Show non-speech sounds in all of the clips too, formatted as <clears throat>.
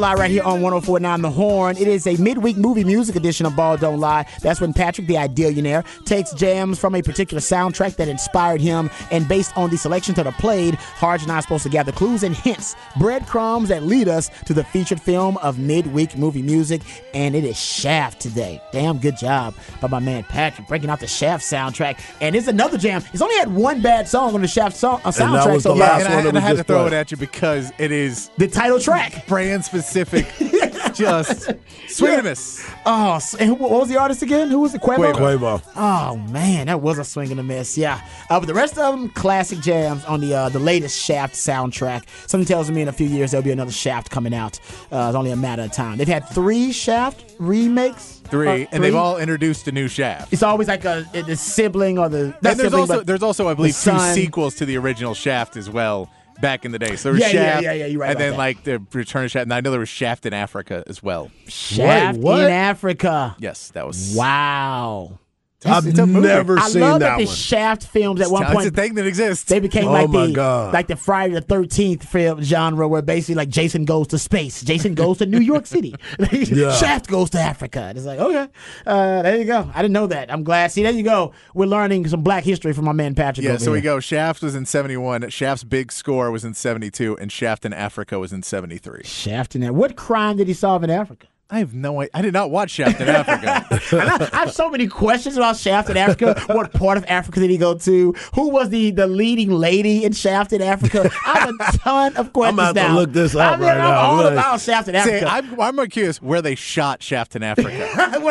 Don't Lie right here on 1049 The Horn. It is a midweek movie music edition of Ball Don't Lie. That's when Patrick, the Idealionaire, takes jams from a particular soundtrack that inspired him, and based on the selections that are played, Harge and I are supposed to gather clues and hints, breadcrumbs that lead us to the featured film of midweek movie music, and it is Shaft today. Damn good job by my man Patrick breaking out the Shaft soundtrack. And it's another jam. He's only had one bad song on the Shaft song, uh, And that soundtrack was the far. last and I, one that and we I had to just throw played. it at you because it is The title track. brand specific. <laughs> just swing and a miss. Oh, and who, what was the artist again? Who was it? Quavo? Quavo. Oh man, that was a swing and a miss. Yeah, uh, but the rest of them classic jams on the uh, the latest Shaft soundtrack. Something tells me in a few years there'll be another Shaft coming out. Uh, it's only a matter of time. They've had three Shaft remakes. Three, Uh, and they've all introduced a new shaft. It's always like a, the sibling or the. and there's sibling, also there's also I believe two sequels to the original Shaft as well back in the day. So there was Yeah, yeah, Shaft, yeah, yeah, you're right and then that. like the Return of Shaft. And I know there was Shaft in Africa as well. Shaft Wait, what? in Africa. Yes, that was Wow. I've it's never I seen love that that the one. Shaft films at one point. It's a thing that exists. They became Oh like my the God. like the Friday the Thirteenth film genre, where basically like Jason goes to space, Jason goes to New York City, <laughs> Yeah. Shaft goes to Africa. And It's like okay, uh, there you go. I didn't know that. I'm glad. See, there you go. We're learning some Black history from my man Patrick. yeah, so we go. Shaft was in '71. Shaft's big score was in '72, and Shaft in Africa was in '73. Shaft in there. What crime did he solve in Africa? I have no idea. I did not watch Shaft in Africa. <laughs> I, I have so many questions about Shaft in Africa. what part of Africa did he go to? Who was the, the leading lady in Shaft in Africa? I have a ton of questions I'm about to look this up I mean, right I'm now. all Look. about Shaft in Africa. I'm, I'm curious where they shot Shaft in Africa.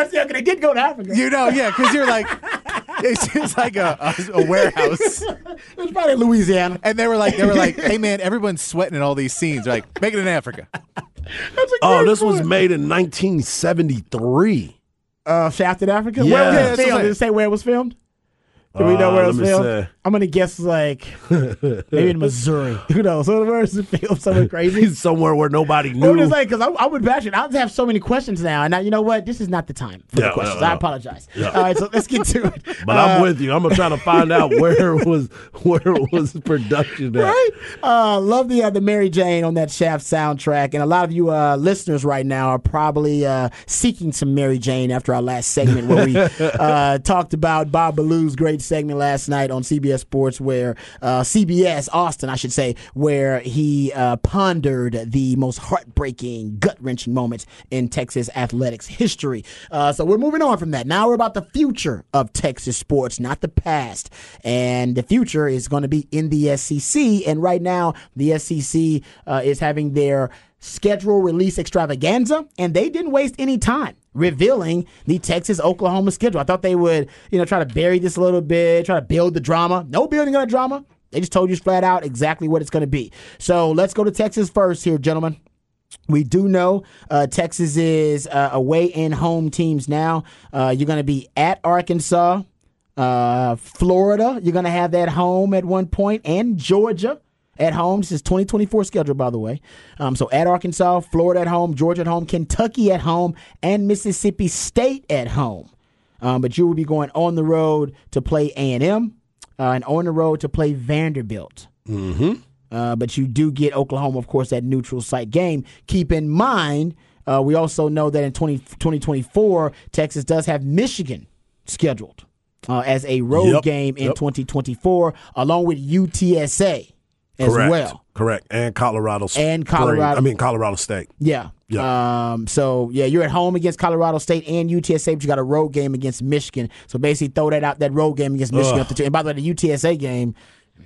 <laughs> They did go to Africa. you know, yeah, because you're like, it's just like a, a, a warehouse, It was probably Louisiana. and they were like, they were like, hey man, everyone's sweating in all these scenes. They're like, make it in Africa. Oh, this was made in 1973. uh, Shaft in Africa. Yeah. Where was Yeah, it that's what filmed? Did it say where it was filmed? Do we know Uh, where it was filmed? say. I'm gonna guess like maybe in Missouri. <laughs> Who knows? So where is it filmed? Somewhere crazy. <laughs> Somewhere where nobody I'm knew. just like, because I, I would passionate. I have so many questions now, and now you know what? This is not the time for Yeah, the questions. no, no. I apologize. All right, so let's get to it. <laughs> but Uh, I'm with you. I'm gonna try to find out where it was where it was production at. Right? Uh, love the uh, the Mary Jane on that Shaft soundtrack, and a lot of you uh, listeners right now are probably uh, seeking some Mary Jane after our last segment where we uh, talked about Bob Ballou's great segment last night on CBS Sports, where uh, CBS Austin, I should say, where he uh, pondered the most heartbreaking, gut wrenching moments in Texas athletics history. Uh, so we're moving on from that. Now we're about the future of Texas sports, not the past, and the future is going to be in the SEC. And right now, the SEC uh, is having their schedule release extravaganza, and they didn't waste any time revealing the Texas Oklahoma schedule. I thought they would, you know, try to bury this a little bit, try to build the drama. No building of the drama. They just told you flat out exactly what it's going to be. So let's go to Texas first here, gentlemen. We do know uh, Texas is uh, away and home teams now. Uh, you're going to be at Arkansas, uh, Florida. You're going to have that home at one point, and Georgia at home. This is 2024 schedule, by the way. Um, so at Arkansas, Florida at home, Georgia at home, Kentucky at home, and Mississippi State at home. Um, but you will be going on the road to play A&M uh, and on the road to play Vanderbilt. Uh, but you do get Oklahoma, of course, that neutral site game. Keep in mind, uh, we also know that in 20, 2024, Texas does have Michigan scheduled uh, as a road Yep. game in Yep. 2024, along with UTSA as Correct. well. Correct. And Colorado Spring. And Colorado- I mean Colorado State. Yeah. Yeah. Um, so yeah, you're at home against Colorado State and UTSA, but you got a road game against Michigan. So basically, throw that out that road game against Michigan. Ugh. Up the two. And by the way, the UTSA game,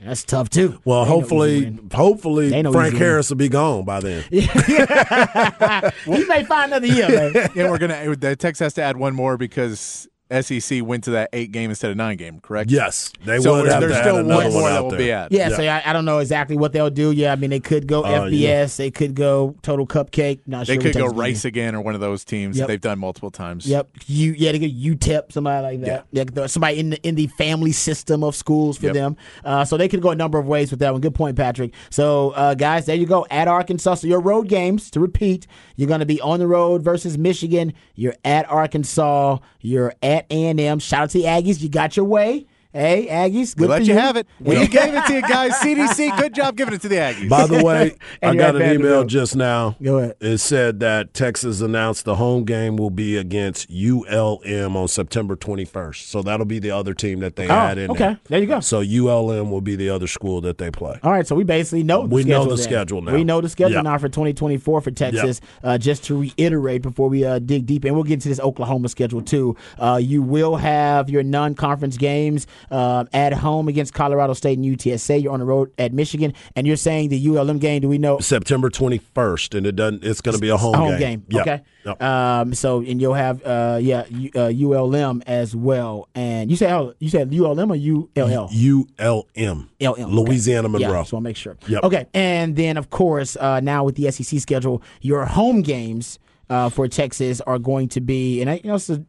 that's tough too. Well, Ain't no easy hopefully, win. hopefully no Frank. Harris will be gone by then. <laughs> he <laughs> may find another year, man. Yeah, we're gonna. The text has to add one more because SEC went to that eight game instead of nine game, correct? Yes, they So would there's have to still another one one more out that will there. be at. Yeah, so I, I don't know exactly what they'll do. Yeah, I mean they could go Uh, FBS, yeah. they could go Total Cupcake. Not They sure could go Texas is gonna Rice do. again or one of those teams Yep. that they've done multiple times. Yep, you yeah they go UTEP somebody like that. Yeah, th- somebody in the in the family system of schools for Yep. them. Uh, so they could go a number of ways with that one. Good point, Patrick. So uh, guys, there you go at Arkansas. So your road games to repeat. You're going to be on the road versus Michigan. You're at Arkansas. You're at A and M. Shout out to the Aggies. You got your way. Hey Aggies, We let for you have it. We Yeah. gave it <laughs> to you guys. CDC, good job giving it to the Aggies. By the way, <laughs> I got an email just now. Go ahead. It said that Texas announced the home game will be against ULM on September 21st. So that'll be the other team that they Oh, add in. okay. There you go. So ULM will be the other school that they play. All right, so we basically know the We know schedule the then. schedule now. We know the schedule Yeah. now for 2024 for Texas. Uh, just to reiterate before we uh, dig deep, and we'll get into this Oklahoma schedule too. Uh, you will have your non-conference games uh, at home against Colorado State and UTSA. You're on the road at Michigan, and you're saying the ULM game. Do we know? September 21st, and it doesn't. It's going to be a home, a home game. game. Yep. Okay. Yep. Um. So and you'll have uh yeah U, uh, ULM as well. And you said oh, you said ULM or ULL? ULM. LM. Louisiana okay. Monroe. Yeah, so I'll make sure. Yep. Okay, and then of course, uh, now with the SEC schedule, your home games uh, for Texas are going to be, and I, you know, it's, a,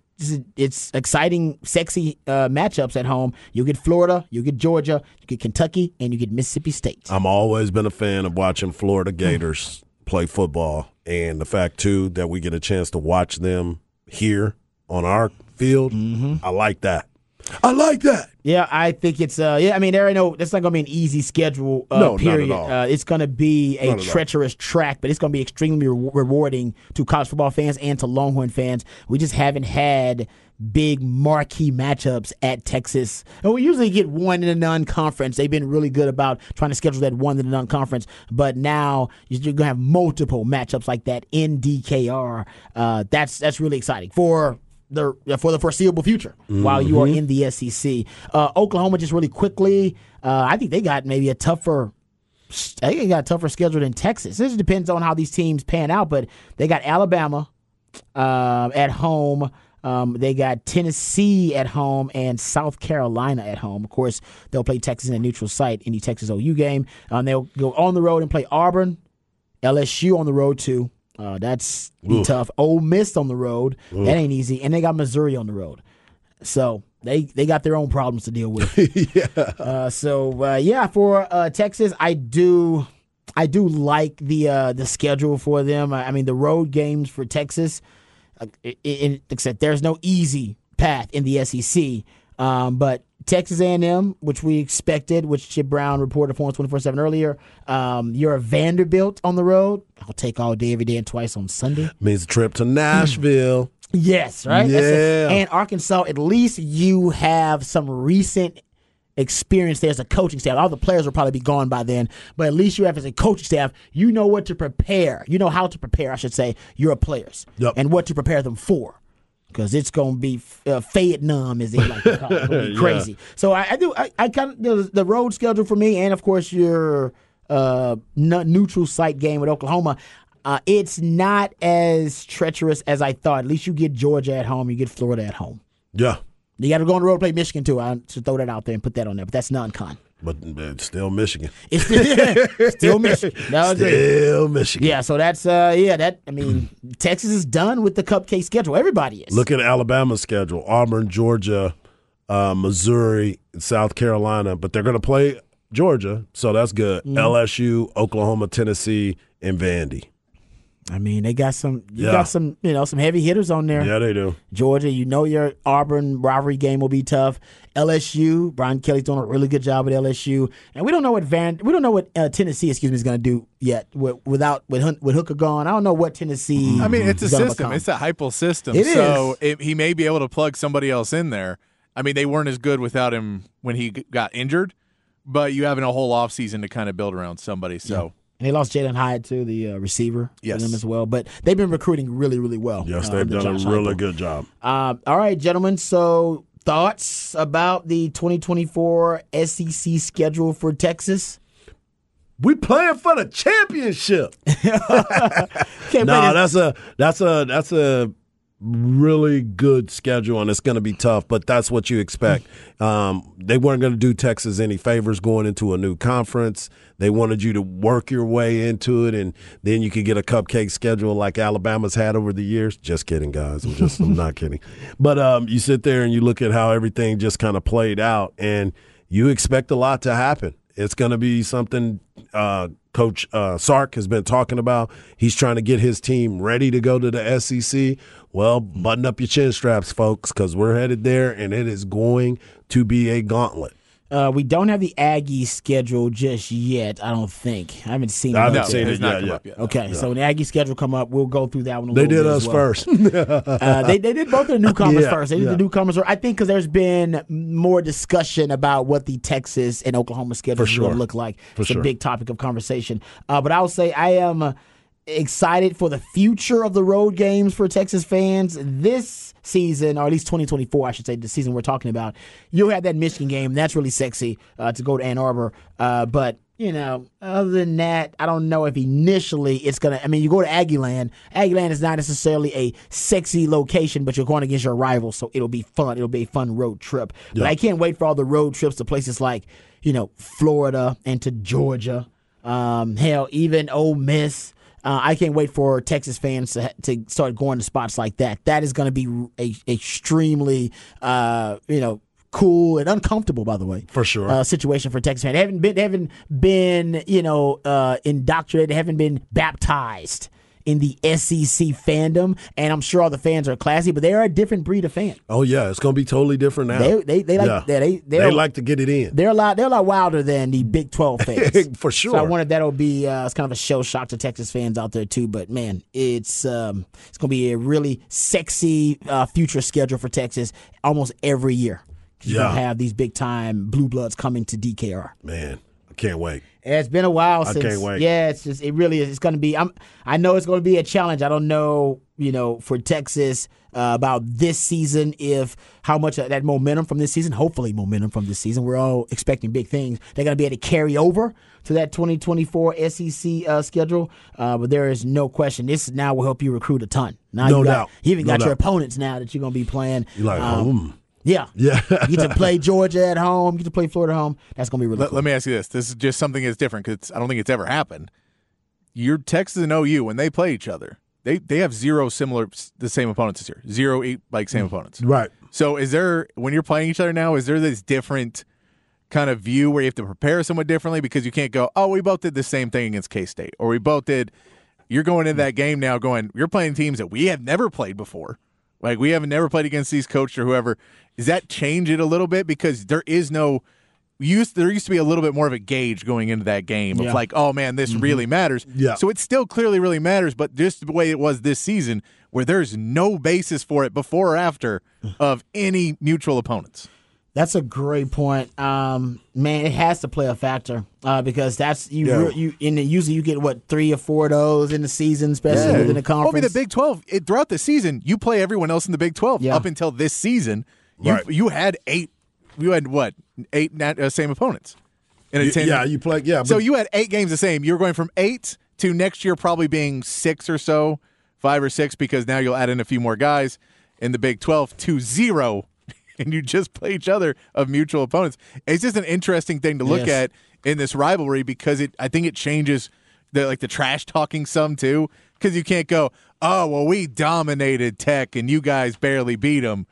it's exciting, sexy uh, matchups at home. You get Florida, you get Georgia, you get Kentucky, and you get Mississippi State. I'm always been a fan of watching Florida Gators play football, and the fact too that we get a chance to watch them here on our field. Mm-hmm. I like that. I like that. Yeah, I think it's uh yeah, I mean there ain't no it's not gonna be an easy schedule uh No, not at all. Uh, it's gonna be a Not treacherous track, but it's gonna be extremely re- rewarding to college football fans and to Longhorn fans. We just haven't had big marquee matchups at Texas. And we usually get one in a non-conference. They've been really good about trying to schedule that one in a non-conference, but now you're gonna have multiple matchups like that in DKR. Uh, that's that's really exciting for the for the foreseeable future while you are in the SEC. Uh, Oklahoma just really quickly. Uh, I think they got maybe a tougher. I think they got a tougher schedule than Texas. This depends on how these teams pan out, but they got Alabama um, at home. Um, they got Tennessee at home and South Carolina at home. Of course, they'll play Texas in a neutral site, any Texas OU game. Um, they'll go on the road and play Auburn, LSU on the road too. Uh, that's be tough. Ole Miss on the road. That ain't easy. And they got Missouri on the road. So they they got their own problems to deal with. <laughs> yeah. Uh, so uh, yeah, for uh, Texas, I do I do like the uh, the schedule for them. I, I mean, the road games for Texas. Uh, it, it, except there's no easy path in the SEC. Um, but Texas A&M, which we expected, which Chip Brown reported for us 24/7 earlier. Um, you're a Vanderbilt on the road. I'll take all day, every day, and twice on Sunday. Means a trip to Nashville. <clears throat> Yes, right. Yeah. And Arkansas, at least you have some recent experience there as a coaching staff. All the players will probably be gone by then, but at least you have as a coaching staff, you know what to prepare. You know how to prepare, I should say, your players Yep. and what to prepare them for. Because it's going to be uh, Vietnam, as they like to call it. Gonna be <laughs> Yeah. crazy. So I, I do. I, I kind of the, the road schedule for me, and of course your uh, neutral site game with Oklahoma. Uh, it's not as treacherous as I thought. At least you get Georgia at home, you get Florida at home. Yeah, You got to go on the road and play Michigan too. I should throw that out there and put that on there, but that's non-con. But uh, still Michigan. It's still, still Michigan. <laughs> Agree. Still Michigan. Yeah, so that's uh yeah that I mean <clears throat> Texas is done with the cupcake schedule. Everybody is. Look at Alabama's schedule: Auburn, Georgia, uh, Missouri, South Carolina. But they're going to play Georgia, so that's good. Mm-hmm. LSU, Oklahoma, Tennessee, and Vandy. I mean they got some you Yeah. got some you know some heavy hitters on there. Yeah, they do. Georgia, you know your Auburn rivalry game will be tough. LSU, Brian Kelly's doing a really good job at LSU, and we don't know what Van, we don't know what uh, Tennessee, excuse me, is going to do yet. With, without with with Hooker gone, I don't know what Tennessee. I mean, it's a system. become. It's a Heupel system. It so is. It, he may be able to plug somebody else in there. I mean, they weren't as good without him when he got injured, but you having a whole offseason to kind of build around somebody. So And they lost Jalin Hyatt too, the uh, receiver Yes. them as well. But they've been recruiting really, really well. Yes, uh, they've done a really Heupel. good job. Uh, all right, gentlemen. So thoughts about the 2024 SEC schedule for Texas? We playing for the championship. <laughs> No, <laughs> that's a that's a that's a really good schedule, and it's going to be tough. But that's what you expect. <laughs> Um, they weren't going to do Texas any favors going into a new conference. They wanted you to work your way into it, and then you could get a cupcake schedule like Alabama's had over the years. Just kidding, guys. I'm just I'm not kidding. <laughs> But um, you sit there and you look at how everything just kind of played out, and you expect a lot to happen. It's going to be something uh, Coach uh, Sark has been talking about. He's trying to get his team ready to go to the SEC. Well, button up your chin straps, folks, because we're headed there, and it is going to be a gauntlet. Uh, we don't have the Aggie schedule just yet. I don't think. I haven't seen it. I haven't yet. seen it's it not yet, come yeah. up yet. Okay, so when the Aggie schedule come up, we'll go through that one. A They did bit us as well. first. <laughs> Uh, they they did both of the newcomers <laughs> Yeah, first. They did yeah. the newcomers. I think because there's been more discussion about what the Texas and Oklahoma schedule is going sure. to look like. For it's a sure. big topic of conversation. Uh, but I will say I am uh, excited for the future of the road games for Texas fans this season, or at least 2024, I should say, the season we're talking about. You'll have that Michigan game. That's really sexy uh, to go to Ann Arbor. Uh, but you know, other than that, I don't know if initially it's gonna. I mean, you go to Aggieland. Aggieland is not necessarily a sexy location, but you're going against your rival, so it'll be fun. It'll be a fun road trip. But I can't wait for all the road trips to places like, you know, Florida and to Georgia. Um, hell, even Ole Miss. Uh, I can't wait for Texas fans to to start going to spots like that. That is going to be a extremely, uh, you know, cool and uncomfortable. By the way, For sure. uh, situation for Texas fans. They haven't been, they haven't been, you know, uh, indoctrinated. They haven't been baptized in the SEC fandom, and I'm sure all the fans are classy, but they are a different breed of fan. oh yeah, it's going to be totally different now. They they they like Yeah. they they they like to get it in. they're a lot they're a lot wilder than the Big Twelve <laughs> fans. For So I sure. wonder if that'll be uh, it's kind of a show shock to Texas fans out there too. But man, it's um, it's gonna be a really sexy uh, future schedule for Texas almost every year. You're Yeah. have these big time blue bloods coming to DKR. Man, can't wait. It's been a while I since. can't wait. Yeah, it's just it really is. It's going to be. I'm. I know it's going to be a challenge. I don't know. You know, for Texas uh, about this season, if how much of that momentum from this season, hopefully momentum from this season, we're all expecting big things. They're going to be able to carry over to that 2024 SEC uh, schedule. Uh, but there is no question. This now will help you recruit a ton. Now No you got, doubt. You even No got your opponents now that you're going to be playing. You're like, Um, hmm. Yeah, Yeah. you get to play <laughs> Georgia at home. You get to play Florida at home. That's going to be really Let, cool. let me ask you this: This is just something that's different because I don't think it's ever happened. Your Texas and OU when they play each other, they they have zero similar the same opponents this year. Zero eight like same opponents. Right. So is there when you're playing each other now? Is there this different kind of view where you have to prepare somewhat differently because you can't go, oh, we both did the same thing against K State, or we both did. You're going into that game now, going, you're playing teams that we have never played before. Like we haven't never played against these coach or whoever. Does that change it a little bit because there is no used there used to be a little bit more of a gauge going into that game Yeah. of like, oh man, this mm-hmm. really matters. Yeah. So it still clearly really matters, but just the way it was this season, where there's no basis for it before or after <sighs> of any mutual opponents. That's a great point. Um, man, it has to play a factor uh, because that's you. Yeah. re- You and usually you get what three or four of those in the season, especially within the Well, I conference. mean, the Big Twelve it, throughout the season, you play everyone else in the Big Twelve Yeah. up until this season. You Right. you had eight. You had what eight nat, uh, same opponents in a Y- ten. Yeah, you play. Yeah, but so you had eight games the same. You're going from eight to next year probably being six or so, five or six, because now you'll add in a few more guys in the Big 12 to zero, <laughs> and you just play each other of mutual opponents. It's just an interesting thing to look Yes. at in this rivalry because it. I think it changes the like the trash talking some too, because you can't go, oh well, we dominated Tech and you guys barely beat them.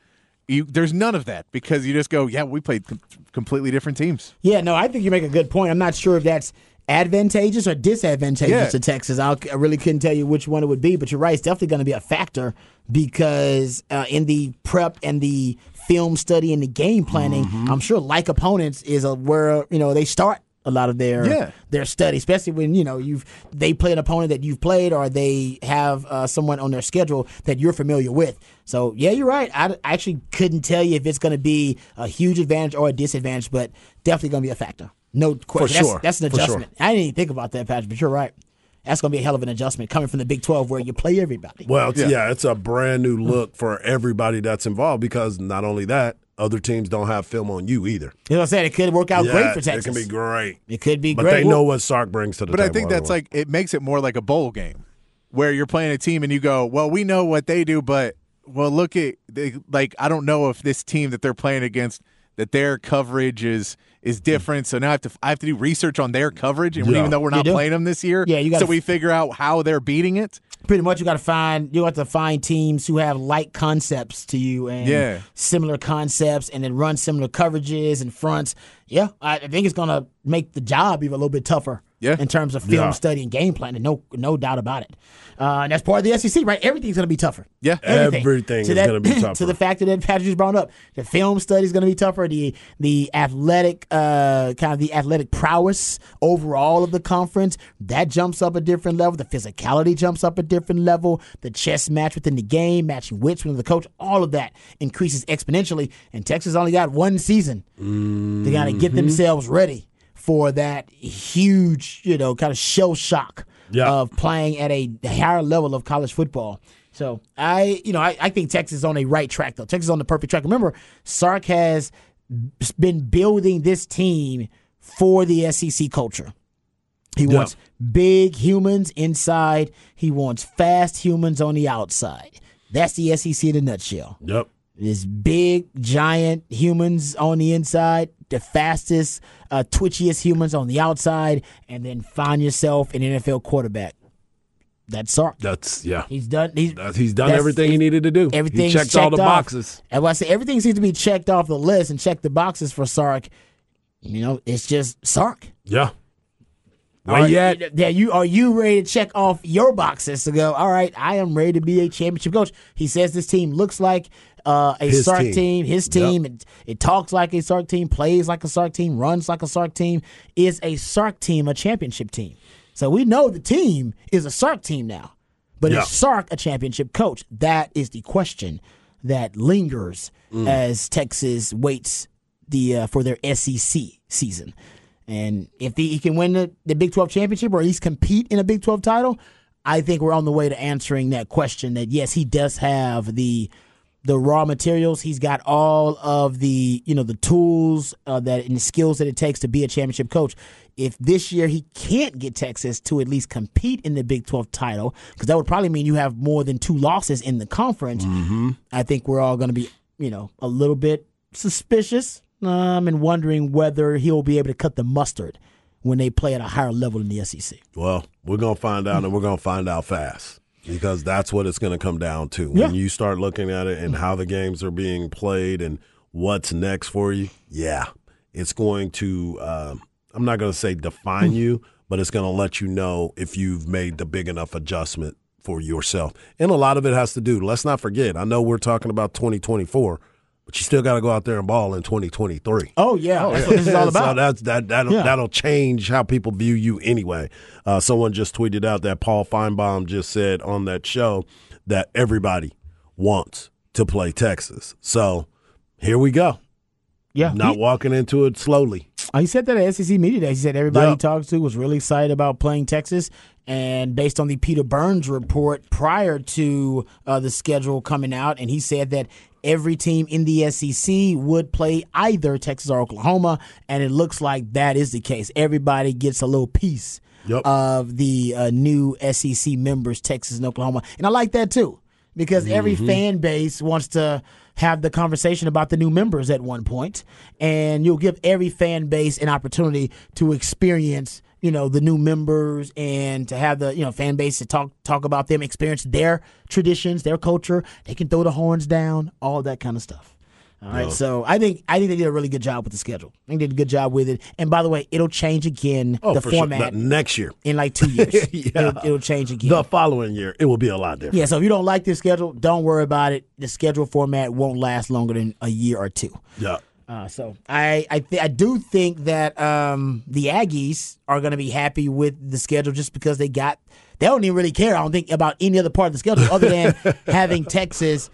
You, there's none of that because you just go, yeah, we played com- completely different teams. yeah, no, I think you make a good point. I'm not sure if that's advantageous or disadvantageous Yeah. to Texas. I'll, I really couldn't tell you which one it would be, but you're right. It's definitely going to be a factor because uh, in the prep and the film study and the game planning, Mm-hmm. I'm sure like opponents is a where you know they start a lot of their Yeah. their study, especially when you know you've they play an opponent that you've played or they have uh, someone on their schedule that you're familiar with. So yeah, you're right. I, I actually couldn't tell you if it's going to be a huge advantage or a disadvantage, but definitely going to be a factor. No question. sure. That's, that's an For sure. adjustment. I didn't even think about that, Patrick, but you're right. That's going to be a hell of an adjustment coming from the Big 12 where you play everybody. Well, it's, Yeah. yeah. it's a brand new mm. look for everybody that's involved because not only that, other teams don't have film on you either. You know what I'm saying? It could work out yeah, great for Texas. It can be great. It could be But great. they know what Sark brings to the But table. But I think that's like it makes it more like a bowl game where you're playing a team and you go, well, we know what they do, but well, look at they, like I don't know if this team that they're playing against that their coverage is is hmm. different. So now I have to I have to do research on their coverage, and Yeah. even though we're not playing them this year, Yeah, you gotta so we figure out how they're beating it. pretty much you got to find you have to find teams who have like concepts to you and Yeah. similar concepts and then run similar coverages and fronts yeah i, I think it's going to make the job even a little bit tougher Yeah. in terms of film Yeah. study and game planning no no doubt about it uh, and that's part of the SEC, right? Everything's going to be tougher. Yeah. Everything To is gonna be <clears throat> tougher. To the fact that Patrick just brought up, the film study is going to be tougher. The the athletic uh, kind of the athletic prowess overall of the conference that jumps up a different level. The physicality jumps up a different level. The chess match within the game, matching wits with the coach, all of that increases exponentially. And Texas only got one season to kind of get themselves ready for that huge, you know, kind of shell shock Yeah. of playing at a higher level of college football. So I, you know, I, I think Texas is on a right track though. Texas is on the perfect track. Remember, Sark has been building this team for the SEC culture. He Yeah. wants big humans inside. He wants fast humans on the outside. That's the SEC in a nutshell. Yep. This big, giant humans on the inside, the fastest, uh, twitchiest humans on the outside, and then find yourself an NFL quarterback. That's Sark. That's yeah. He's done. He's That's, he's done that's- everything he needed to do. Everything he checked all the off. boxes. And I say everything seems to be checked off the list and checked the boxes for Sark, you know, it's just Sark. Yeah. Where yet? Yeah, you are you ready to check off your boxes to go? All right, I am ready to be a championship coach. He says this team looks like uh, a His Sark team. team. His team. It, it talks like a Sark team, plays like a Sark team, runs like a Sark team. Is a Sark team a championship team? So we know the team is a Sark team now, but Yeah. is Sark a championship coach? That is the question that lingers Mm. as Texas waits the uh, for their SEC season. And if he, he can win the, the Big 12 championship or at least compete in a Big 12 title, I think we're on the way to answering that question that yes, he does have the the raw materials. He's got all of the you know the tools uh, that and the skills that it takes to be a championship coach. If this year he can't get Texas to at least compete in the Big 12 title, because that would probably mean you have more than two losses in the conference. I think we're all going to be you know a little bit suspicious um, and wondering whether he'll be able to cut the mustard when they play at a higher level in the SEC. Well, we're gonna find out, and we're gonna find out fast because that's what it's gonna come down to. Yeah. When you start looking at it and how the games are being played and what's next for you, yeah, it's going to. Um, I'm not gonna say define you, but it's gonna let you know if you've made the big enough adjustment for yourself. And a lot of it has to do. Let's not forget. I know we're talking about 2024. But you still got to go out there and ball in 2023. Oh yeah, that's what this is all <laughs> so about. that's that that'll, Yeah. that'll change how people view you anyway. Uh, someone just tweeted out that Paul Finebaum just said on that show that everybody wants to play Texas. So here we go. yeah, Not he, walking into it slowly. he said that at SEC media day. He said everybody Yeah. he talked to was really excited about playing Texas, and based on the Peter Burns report prior to uh, the schedule coming out, and he said that every team in the SEC would play either Texas or Oklahoma, and it looks like that is the case. Everybody gets a little piece Yep. of the uh, new SEC members, Texas and Oklahoma, and I like that too because every fan base wants to have the conversation about the new members at one point, and you'll give every fan base an opportunity to experience you know the new members and to have the you know fan base to talk talk about them experience their traditions their culture they can throw the horns down all that kind of stuff all right so i think i think they did a really good job with the schedule i think they did a good job with it and by the way it'll change again Oh, the for format sure. Next year, in like two years <laughs> Yeah. it'll, it'll change again the following year, it will be a lot different. yeah, so if you don't like this schedule, don't worry about it. The schedule format won't last longer than a year or two. Yeah. Uh, so I I, th- I do think that um, the Aggies are going to be happy with the schedule just because they got they don't even really care. I don't think about any other part of the schedule other than <laughs> having Texas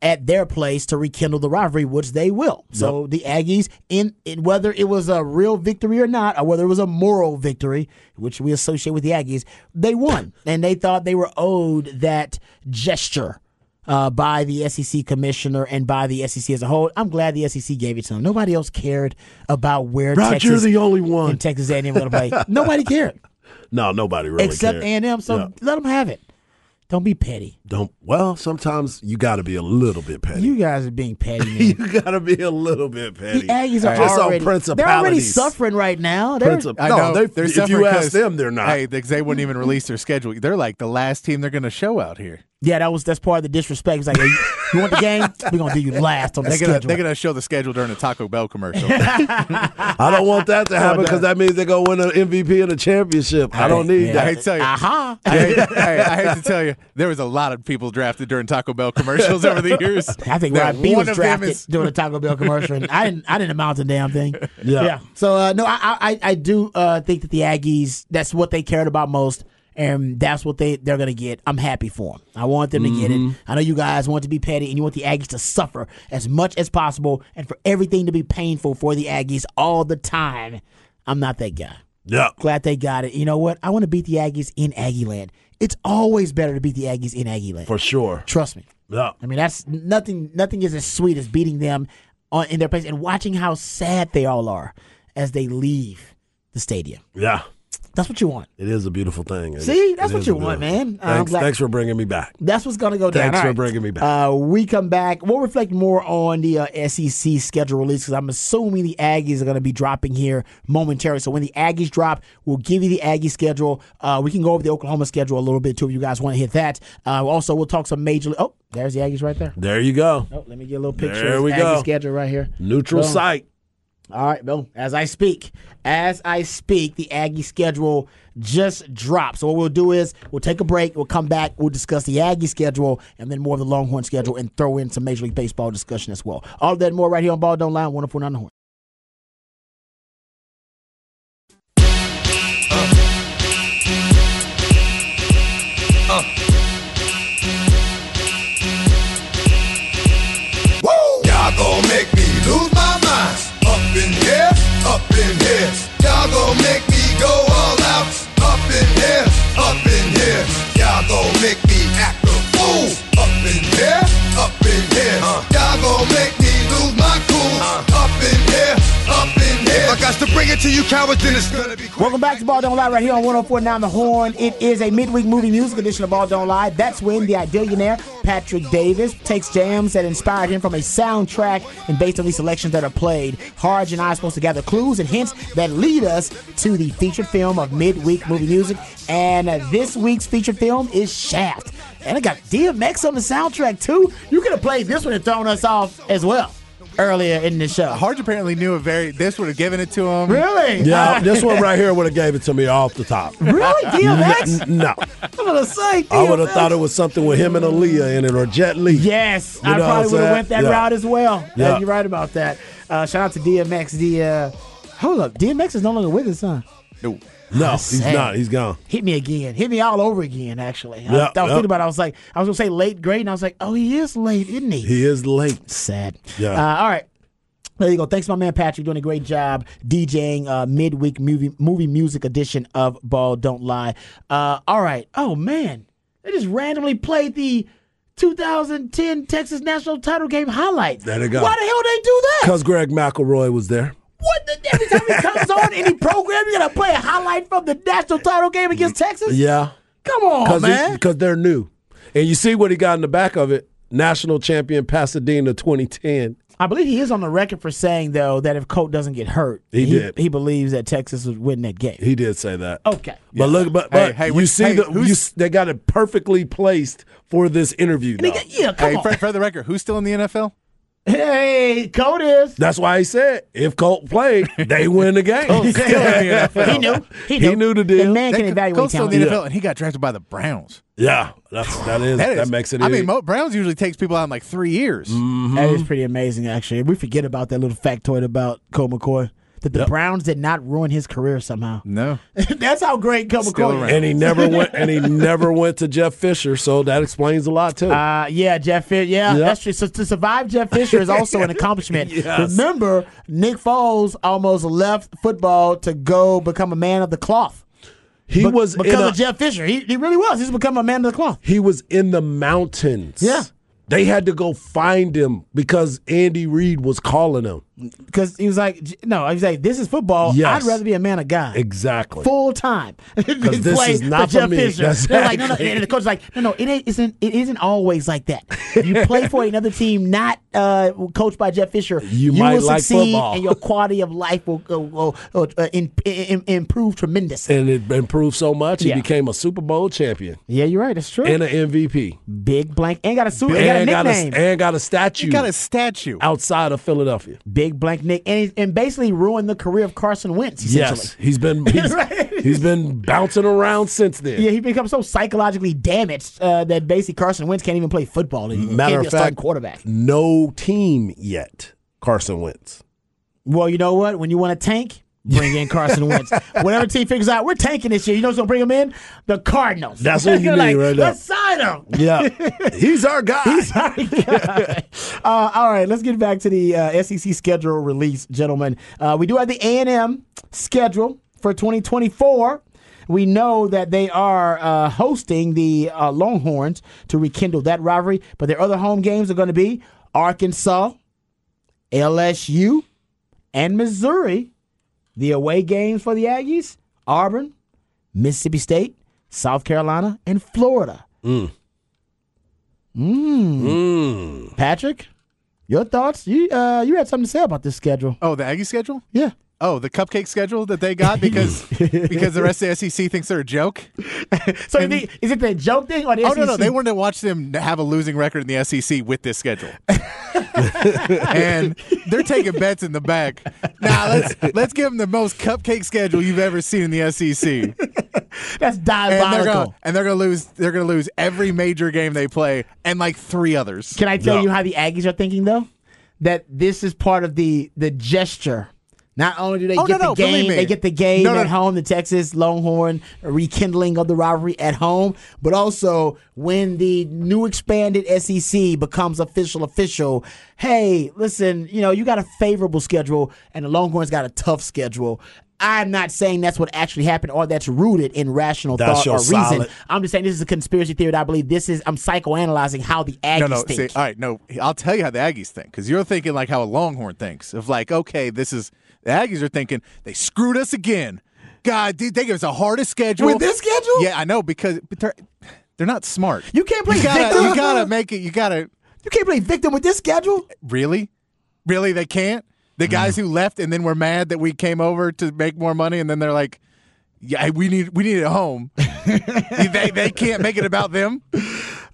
at their place to rekindle the rivalry, which they will. So the Aggies, in, in whether it was a real victory or not, or whether it was a moral victory, which we associate with the Aggies, they won, and they thought they were owed that gesture uh, by the SEC commissioner and by the SEC as a whole. I'm glad the SEC gave it to them. Nobody else cared about where Roger, Texas you're the only one. and Texas A&M going to play. Nobody cared <laughs> No, nobody really except cared. A&M. So Yeah. let them have it. Don't be petty. Don't. Well, sometimes you got to be a little bit petty. You guys are being petty. <laughs> Man. You got to be a little bit petty. The Aggies are Just on already they're already suffering right now. They're, Princip- I no, know. they, They're if you ask them, they're not. Hey, they, they wouldn't even release their schedule. They're like the last team they're going to show out here. yeah, that was that's part of the disrespect. It's like, hey, you, you want the game? We're gonna do you last on the They're going to schedule. they're gonna show the schedule during a Taco Bell commercial. <laughs> I don't want that to happen because that means they're going to win an MVP and a championship. I don't need I that. hate to tell you. Aha! I hate, hey, I hate to tell you, there was a lot of people drafted during Taco Bell commercials over the <laughs> years. I think That Rod B was drafted is- during a Taco Bell commercial, and I didn't. I didn't amount to a damn thing. Yeah. So uh, no, I, I I do uh, think that the Aggies. That's what they cared about most, and that's what they they're gonna get. I'm happy for them. I want them to get Mm-hmm. it. I know you guys want to be petty, and you want the Aggies to suffer as much as possible, and for everything to be painful for the Aggies all the time. I'm not that guy. Yeah. Glad they got it. You know what? I want to beat the Aggies in Aggie Land. It's always better to beat the Aggies in Aggie Land. For sure. Trust me. Yeah. I mean, that's nothing. Nothing is as sweet as beating them on in their place and watching how sad they all are as they leave the stadium. Yeah. That's what you want. It is a beautiful thing. It- See, that's what you want, man. Thanks, thanks for bringing me back. That's what's going to go down. Thanks All for right. bringing me back. Uh, we come back. We'll reflect more on the uh, SEC schedule release because I'm assuming the Aggies are going to be dropping here momentarily. So when the Aggies drop, we'll give you the Aggie schedule. Uh, we can go over the Oklahoma schedule a little bit too if you guys want to hit that. Uh, also, we'll talk some major. Oh, there's the Aggies right there. There you go. Oh, let me get a little picture There we Aggie go. schedule right here. Neutral Boom. site. All right, boom. As I speak, as I speak, the Aggie schedule just dropped. So what we'll do is we'll take a break. We'll come back. We'll discuss the Aggie schedule and then more of the Longhorn schedule and throw in some Major League Baseball discussion as well. All that more right here on Ball Don't Lie. Wonderful on oh the horn. Bring it to you cowards, then it's gonna be quick. Welcome back to Ball Don't Lie right here on 104.9 The Horn. It is a midweek movie music edition of Ball Don't Lie. That's when the Idillionaire, Patrick Davis, takes jams that inspired him from a soundtrack and based on these selections that are played, Harge and I are supposed to gather clues and hints that lead us to the featured film of midweek movie music. And this week's featured film is Shaft. And it got DMX on the soundtrack too. You could have played this one and thrown us off as well earlier in the show. Harge apparently knew a very. This would have given it to him. Really? Yeah, Uh, this one right here would have gave it to me off the top. Really? DMX? N- no, I'm gonna say I would have thought it was something with him and Aaliyah in it or Jet Li. Yes, You I know what probably would have went that Yeah. route as well. Yeah. Yeah. you're right about that. Uh, shout out to DMX. The uh, hold up, DMX is no longer with us, huh? No. No, he's sad. not. He's gone. Hit me again. Hit me all over again. Actually, I, I was yeah. thinking about. it. I was like, I was gonna say late grade, and I was like, oh, he is late, isn't he? He is late. Sad. Yeah. Uh, all right. There you go. Thanks, my man Patrick, doing a great job DJing uh, midweek movie movie music edition of Ball Don't Lie. Uh, all right. Oh man, they just randomly played the 2010 Texas National Title Game highlight. There they go. Why the hell they do that? Because Greg McElroy was there. What? The, every time he comes on any program, you gotta play a highlight from the national title game against Texas. Yeah. Come on, man. Because they're new. And you see what he got in the back of it. National champion Pasadena 2010. I believe he is on the record for saying though that if Colt doesn't get hurt, He did. He believes that Texas would win that game. He did say that. Okay. But look, but, Hey, but hey, you which- see hey, the you, they got it perfectly placed for this interview. And he though. got- yeah, come Hey, on. for, for the record, who's still in the NFL? Hey, Colt is. That's why he said if Colt played, they win the game. Colt's still in the <laughs> NFL. he knew. He knew. He knew the deal. The man can evaluate Colt's still in the talent. NFL, and he got drafted by the Browns. yeah, that's that is <sighs> that, That is- makes it. I easy. mean, Mo, Browns usually takes people out in like three years. Mm-hmm. That is pretty amazing, actually. We forget about that little factoid about Colt McCoy. That the Yep. Browns did not ruin his career somehow. <laughs> No, <laughs> That's how great Colt Still McCoy is. around. and he never went and he <laughs> never went to Jeff Fisher, so that explains a lot too. Uh, yeah, Jeff Fisher. Yeah, Yep. that's true. So to survive Jeff Fisher is also an accomplishment. Yes. Remember, Nick Foles almost left football to go become a man of the cloth. he Be- was in because a, of Jeff Fisher. He, he really was. He's become a man of the cloth. he was in the mountains. Yeah. They had to go find him because Andy Reid was calling him. Because he was like, no, he was like, this is football. Yes. I'd rather be a man of God. Exactly. Full time. Because <laughs> this is not for me. That's They're like, no, no. exactly. And the coach's like, no, no, it ain't, isn't. It isn't always like that. You play for <laughs> another team, not uh, coached by Jeff Fisher. You might will like succeed, football. and your quality of life will, will, will, will, uh, in, in, improve tremendously. and it improved so much, he Yeah. became a Super Bowl champion yeah, you're right. It's true. and an MVP. Big blank and got a suit. And got a and, got nickname. a, and got a statue You got a statue. outside of Philadelphia. Big blank Nick, and, and basically ruined the career of Carson Wentz. Yes, he's been <laughs> he's, Right. he's been bouncing around since then. Yeah, he becomes so psychologically damaged uh, that basically Carson Wentz can't even play football. He Matter can't of a fact, quarterback. no team yet. Carson Wentz. Well, you know what? When you want to tank, bring in Carson Wentz. <laughs> Whatever team figures out, we're tanking this year. You know what's gonna bring him in? The Cardinals. That's what you <laughs> need like, right. Let's sign him. Yeah, <laughs> he's our guy. Sorry, God. uh, all right, let's get back to the uh, SEC schedule release, gentlemen. Uh, we do have the A and M schedule for 2024. We know that they are uh, hosting the uh, Longhorns to rekindle that rivalry, but their other home games are going to be Arkansas, LSU, and Missouri. The away games for the Aggies: Auburn, Mississippi State, South Carolina, and Florida. mm Patrick, your thoughts? You uh, you had something to say about this schedule? Oh, the Aggie schedule? Yeah. Oh, the cupcake schedule that they got because <laughs> because the rest of the SEC thinks they're a joke. So you think, is it the joke thing or the Oh SEC? no, no, they wanted to watch them have a losing record in the SEC with this schedule, <laughs> and they're taking bets in the back. Now let's let's give them the most cupcake schedule you've ever seen in the SEC, That's and they're diabolical. gonna and they're gonna lose they're gonna lose every major game they play and like three others. Can I tell No. you how the Aggies are thinking though? That this is part of the the gesture. Not only do they Oh, get no, no, the believe game, they get the game No, no, at home, the Texas Longhorn rekindling of the rivalry at home, but also when the new expanded SEC becomes official official, hey, listen, you know, you got a favorable schedule and the Longhorns got a tough schedule. I'm not saying that's what actually happened or that's rooted in rational That's thought your or reason. solid- I'm just saying this is a conspiracy theory that I believe this is I'm psychoanalyzing how the Aggies No, no. think. See, all right, no. I'll tell you how the Aggies think because you're thinking like how a Longhorn thinks of like, okay, this is the Aggies are thinking they screwed us again. God, they they give us the hardest schedule With this schedule? Yeah, I know because but they're they're not smart. You can't play You gotta, victim. you gotta make it. You gotta You can't play victim with this schedule. really, really. They can't. The Mm. guys who left and then were mad that we came over to make more money, and then they're like, "Yeah, we need we need it home." <laughs> they they can't make it about them.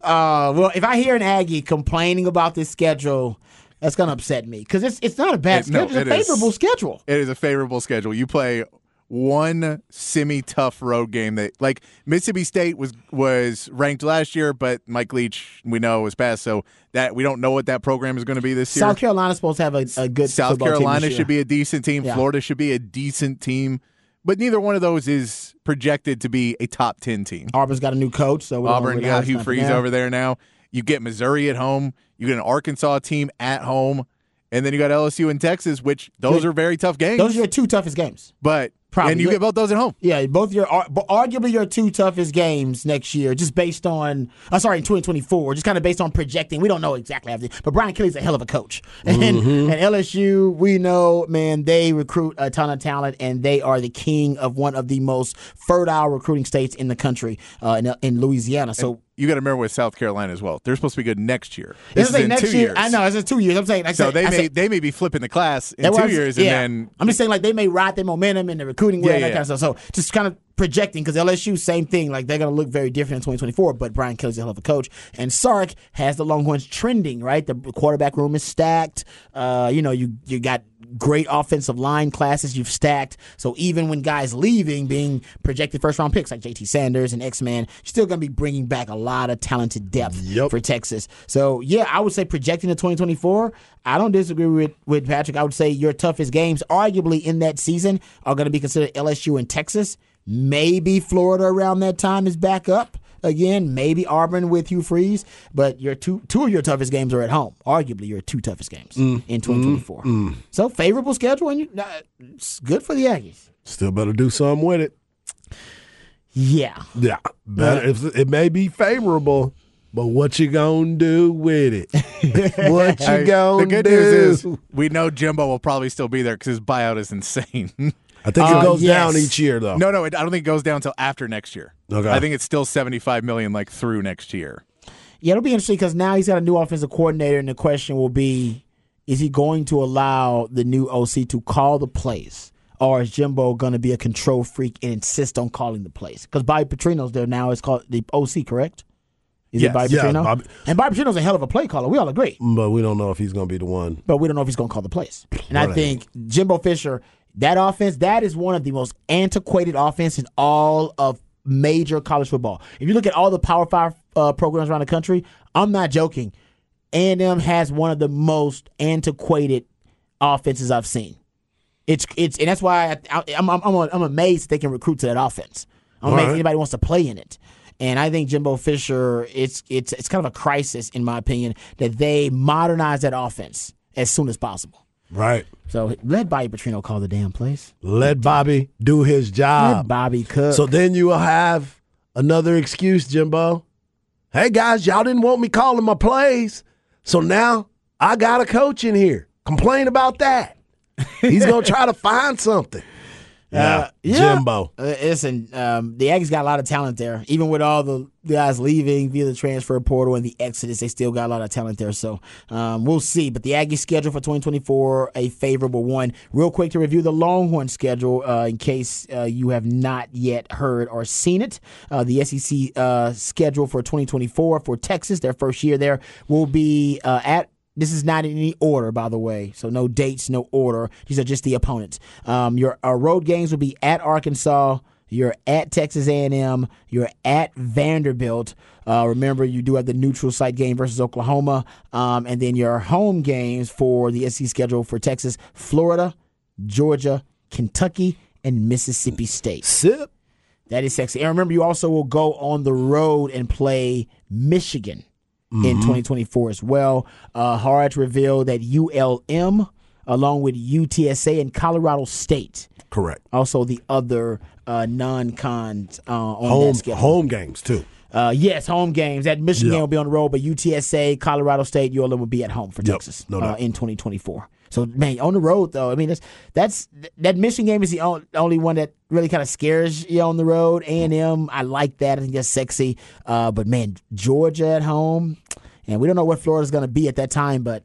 Uh, well, if I hear an Aggie complaining about this schedule, that's gonna upset me because it's it's not a bad It- no, schedule. it's it a is. favorable schedule. It is a favorable schedule. You play one semi-tough road game that like Mississippi State was was ranked last year, but Mike Leach we know was passed, so that we don't know what that program is going to be this year. South Carolina's supposed to have a, a good South football team South Carolina should be a decent team. Yeah. Florida should be a decent team, but neither one of those is projected to be a top ten team. Auburn's got a new coach, so Auburn, got Hugh Freeze over there now. You get Missouri at home. You get an Arkansas team at home, and then you got LSU in Texas, which those Good. are very tough games. Those are your two toughest games. but Probably. and you get both those at home. Yeah, both your arguably your two toughest games next year, just based on. I'm sorry, in 2024, just kind of based on projecting. We don't know exactly everything, but Brian Kelly's a hell of a coach, <laughs> and, Mm-hmm. and LSU, we know, man, they recruit a ton of talent, and they are the king of one of the most fertile recruiting states in the country, uh, in, in Louisiana. So. You got to remember with South Carolina as well. They're supposed to be good next year. This This is is in next two year. years. I know it's in two years. I'm saying, I So they I may they may be flipping the class in two years, yeah. and then I'm just saying, like they may ride their momentum in the recruiting way, Yeah, and that yeah. kind of stuff. So just kind of projecting because LSU, same thing. Like they're going to look very different in 2024. But Brian Kelly's a hell of a coach, and Sark has the Longhorns trending. Right, the quarterback room is stacked. Uh, you know, you you got great offensive line classes you've stacked. So even when guys leaving, being projected first round picks like JT Sanders and X Man, you're still going to be bringing back a lot of talented depth Yep. for Texas. So yeah, I would say projecting to 2024. I don't disagree with with Patrick. I would say your toughest games, arguably in that season, are going to be considered LSU and Texas. Maybe Florida around that time is back up again. Maybe Auburn with Hugh Freeze. But your two two of your toughest games are at home. Arguably your two toughest games in 2024. So favorable schedule, and you, uh, it's good for the Aggies. Still better do something with it. Yeah. Yeah, better. If it may be favorable, But what you gonna do with it? <laughs> what you Hey, gonna do? the good do? news is we know Jimbo will probably still be there because his buyout is insane. <laughs> I think Uh, it goes yes. down each year though. no, no, it, I don't think it goes down until after next year. Okay. I think it's still seventy-five million, like through next year. Yeah, it'll be interesting because now he's got a new offensive coordinator, and the question will be: Is he going to allow the new OC to call the plays, or is Jimbo going to be a control freak and insist on calling the plays? Because Bobby Petrino's there now. It's called the OC, correct? Is Yes. it Bobby Yeah, Petrino? Bobby- And Bobby Petrino's a hell of a play caller. We all agree. But we don't know if he's gonna be the one. but we don't know if he's going to call the plays. And I Right. think Jimbo Fisher, that offense, that is one of the most antiquated offense in all of major college football. If you look at all the Power Five uh, programs around the country, I'm not joking. A&M has one of the most antiquated offenses I've seen. It's it's and that's why I, I, I'm I'm I'm, I'm amazed they can recruit to that offense. I'm amazed Right. anybody wants to play in it. And I think Jimbo Fisher, it's it's it's kind of a crisis in my opinion that they modernize that offense as soon as possible. Right. So let Bobby Petrino call the damn place. Let Bobby do his job. Let. Bobby cook. So then you will have another excuse, Jimbo. Hey guys, y'all didn't want me calling my plays, so now I got a coach in here. Complain about that. He's gonna <laughs> try to find something. Yeah, Uh, yeah. Jimbo. Uh, listen, um, the Aggies got a lot of talent there. Even with all the guys leaving via the transfer portal and the exodus, they still got a lot of talent there. So um, we'll see. But the Aggies schedule for 2024, a favorable one. Real quick to review the Longhorn schedule uh, in case uh, you have not yet heard or seen it. Uh, the SEC uh, schedule for 2024 for Texas, their first year there, will be uh, at this is not in any order, by the way. So no dates, no order. These are just the opponents. Um, your uh, road games will be at Arkansas. You're at Texas A&M. You're at Vanderbilt. Uh, remember, you do have the neutral site game versus Oklahoma, um, and then your home games for the SEC schedule for Texas: Florida, Georgia, Kentucky, and Mississippi State. Sip. That is sexy. And remember, you also will go on the road and play Michigan in 2024 as well. Uh, Harrods revealed that ULM, along with UTSA and Colorado State, Correct. also the other uh, non-cons uh, on Home that schedule. home games too. Uh, yes, home games. That Michigan Yeah. will be on the road, but UTSA, Colorado State, ULM will be at home for Yep, Texas no uh, in 2024. So man, on the road though, I mean that's that's that Michigan game is the on- only one that really kind of scares you on the road. A and M, I like that. I think that's sexy. Uh, but man, Georgia at home, and we don't know what Florida's going to be at that time, but.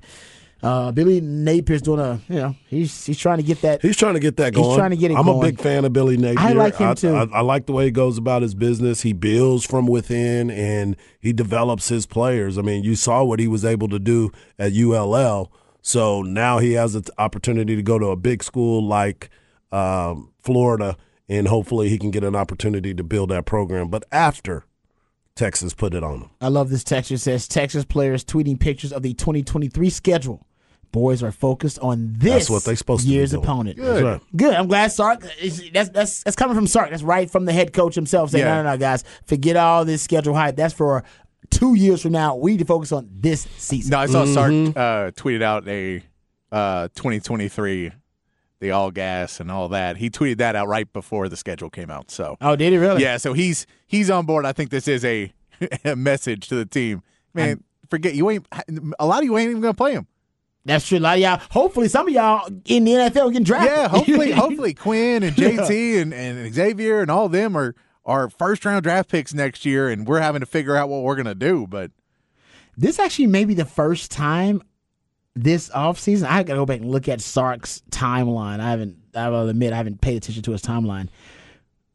Uh, Billy Napier's doing a, you know, he's he's trying to get that. He's trying to get that going. He's trying to get it I'm a big fan of Billy Napier. I like him, too. I, I like the way he goes about his business. He builds from within and he develops his players. I mean, you saw what he was able to do at ULL. So now he has an opportunity to go to a big school like um, Florida, and hopefully he can get an opportunity to build that program. But after Texas put it on him. I love this text. It says Texas players tweeting pictures of the 2023 schedule. Boys are focused on this That's what they supposed to be year's doing. opponent. That's right. Good. I'm glad Sark. That's that's that's coming from Sark. That's right from the head coach himself. Saying, Yeah. no, no, no, guys, forget all this schedule hype. That's for two years from now. We need to focus on this season. No, I saw Sark Mm-hmm. uh, tweeted out a uh, 2023, the all gas and all that. He tweeted that out right before the schedule came out. So Oh, did he really? yeah, so he's he's on board. I think this is a, <laughs> a message to the team. Man, forget you ain't. A lot of you ain't even gonna play him. That's true. A lot of y'all. Hopefully, some of y'all in the NFL getting drafted. Yeah, hopefully, <laughs> hopefully Quinn and JT and, and Xavier and all them are are first round draft picks next year, and we're having to figure out what we're gonna do. But This actually may be the first time this offseason. I gotta go back and look at Sark's timeline. I haven't I will admit I haven't paid attention to his timeline.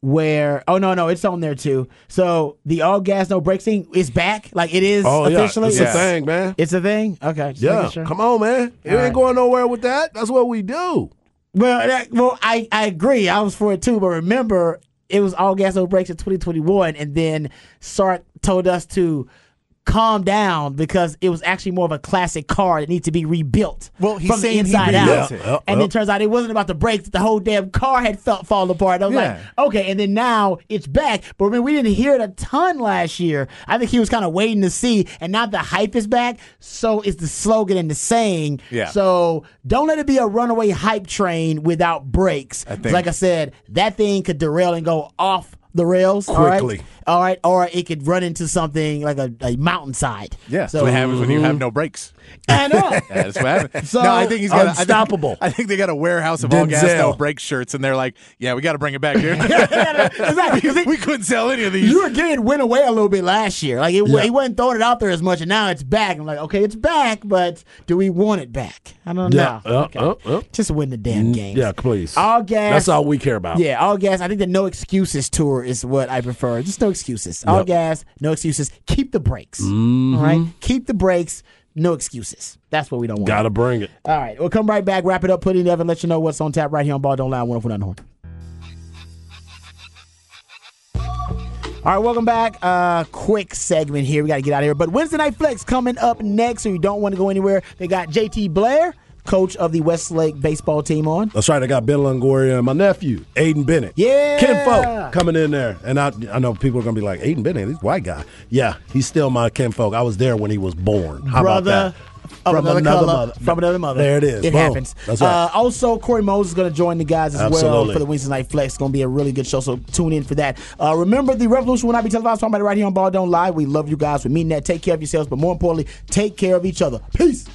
Where oh no no it's on there too. So the all gas no brakes thing is back. Like it is Oh yeah, officially. it's Yeah. a thing, man. It's a thing. Okay. just Yeah, sure. come on, man. It ain't right. going nowhere with that. That's what we do. Well, that, well, I, I agree. I was for it too, but remember, it was all gas no brakes in 2021, and then Sark told us to calm down because it was actually more of a classic car that needs to be rebuilt Well, he's from the inside out. it. Yeah, and it turns out it wasn't about the brakes; the whole damn car had felt fall apart. I was Yeah. like, okay. And then now it's back, but remember, we didn't hear it a ton last year. I think he was kind of waiting to see, and now the hype is back. So it's the slogan and the saying. Yeah. So don't let it be a runaway hype train without brakes. like I said, that thing could derail and go off the rails. all right? Quickly. All right, or it could run into something like a, a mountainside. Yeah, so that's what happens when you have mm-hmm. no brakes. I know. That's what happens. <laughs> So, no, I think he's got unstoppable. I think, I think they got a warehouse of all gas Denzel. no brake shirts, and they're like, "Yeah, we got to bring it back here. <laughs> <laughs> exactly. 'cause it- we couldn't sell any of these." You again went away a little bit last year. Like it, Yeah. he wasn't throwing it out there as much, and now it's back. I'm like, okay, it's back, but do we want it back? I don't Yeah. know. Uh, Okay. uh, uh. Just win the damn game. Yeah, please. All gas. That's all we care about. Yeah, all gas. I think the no excuses tour is what I prefer. Just no excuses. All Yep. gas, no excuses. Keep the brakes. Mm-hmm. All right, keep the brakes. No excuses. That's what we don't want. Gotta bring it. All right, we'll come right back, wrap it up, put it in Evan, let you know what's on tap right here on Ball Don't Lie, 104.9 Horn. All right, welcome back. Uh, quick segment here. We got to get out of here. But Wednesday Night Flex coming up next, so you don't want to go anywhere. They got JT Blair, coach of the Westlake baseball team, on. That's right. I got Ben Longoria and my nephew, Aiden Bennett. Yeah. Ken Folk coming in there. And I I know people are going to be like, Aiden Bennett, he's a white guy. Yeah, he's still my Ken Folk. I was there when he was born. How Brother about that? of From another, another mother. From another mother. There it is. It Boom. happens. That's right. Uh, also, Corey Moses is going to join the guys as well for the Wednesday Night Flex. It's going to be a really good show, so tune in for that. Uh, remember, the revolution will not be televised. Talking about it right here on Ball Don't Lie. We love you guys. We mean that. Take care of yourselves, but more importantly, take care of each other. Peace.